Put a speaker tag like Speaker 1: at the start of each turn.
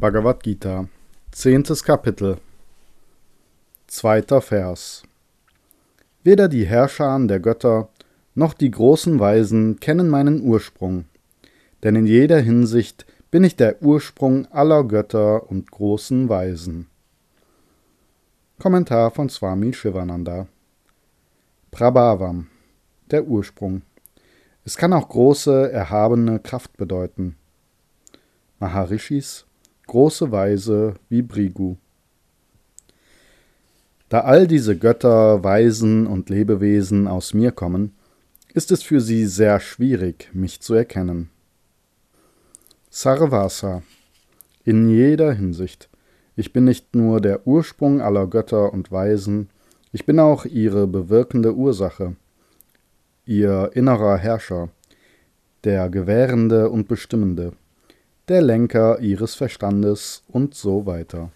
Speaker 1: Bhagavad Gita, zehntes Kapitel, zweiter Vers. Weder die Herrscher der Götter noch die großen Weisen kennen meinen Ursprung, denn in jeder Hinsicht bin ich der Ursprung aller Götter und großen Weisen. Kommentar von Swami Shivananda Prabhavam, der Ursprung. Es kann auch große, erhabene Kraft bedeuten. Maharishis, große Weise wie Brigu. Da all diese Götter, Weisen und Lebewesen aus mir kommen, ist es für sie sehr schwierig, mich zu erkennen. Sarvasa, in jeder Hinsicht. Ich bin nicht nur der Ursprung aller Götter und Weisen, ich bin auch ihre bewirkende Ursache, ihr innerer Herrscher, der Gewährende und Bestimmende der Lenker ihres Verstandes und so weiter.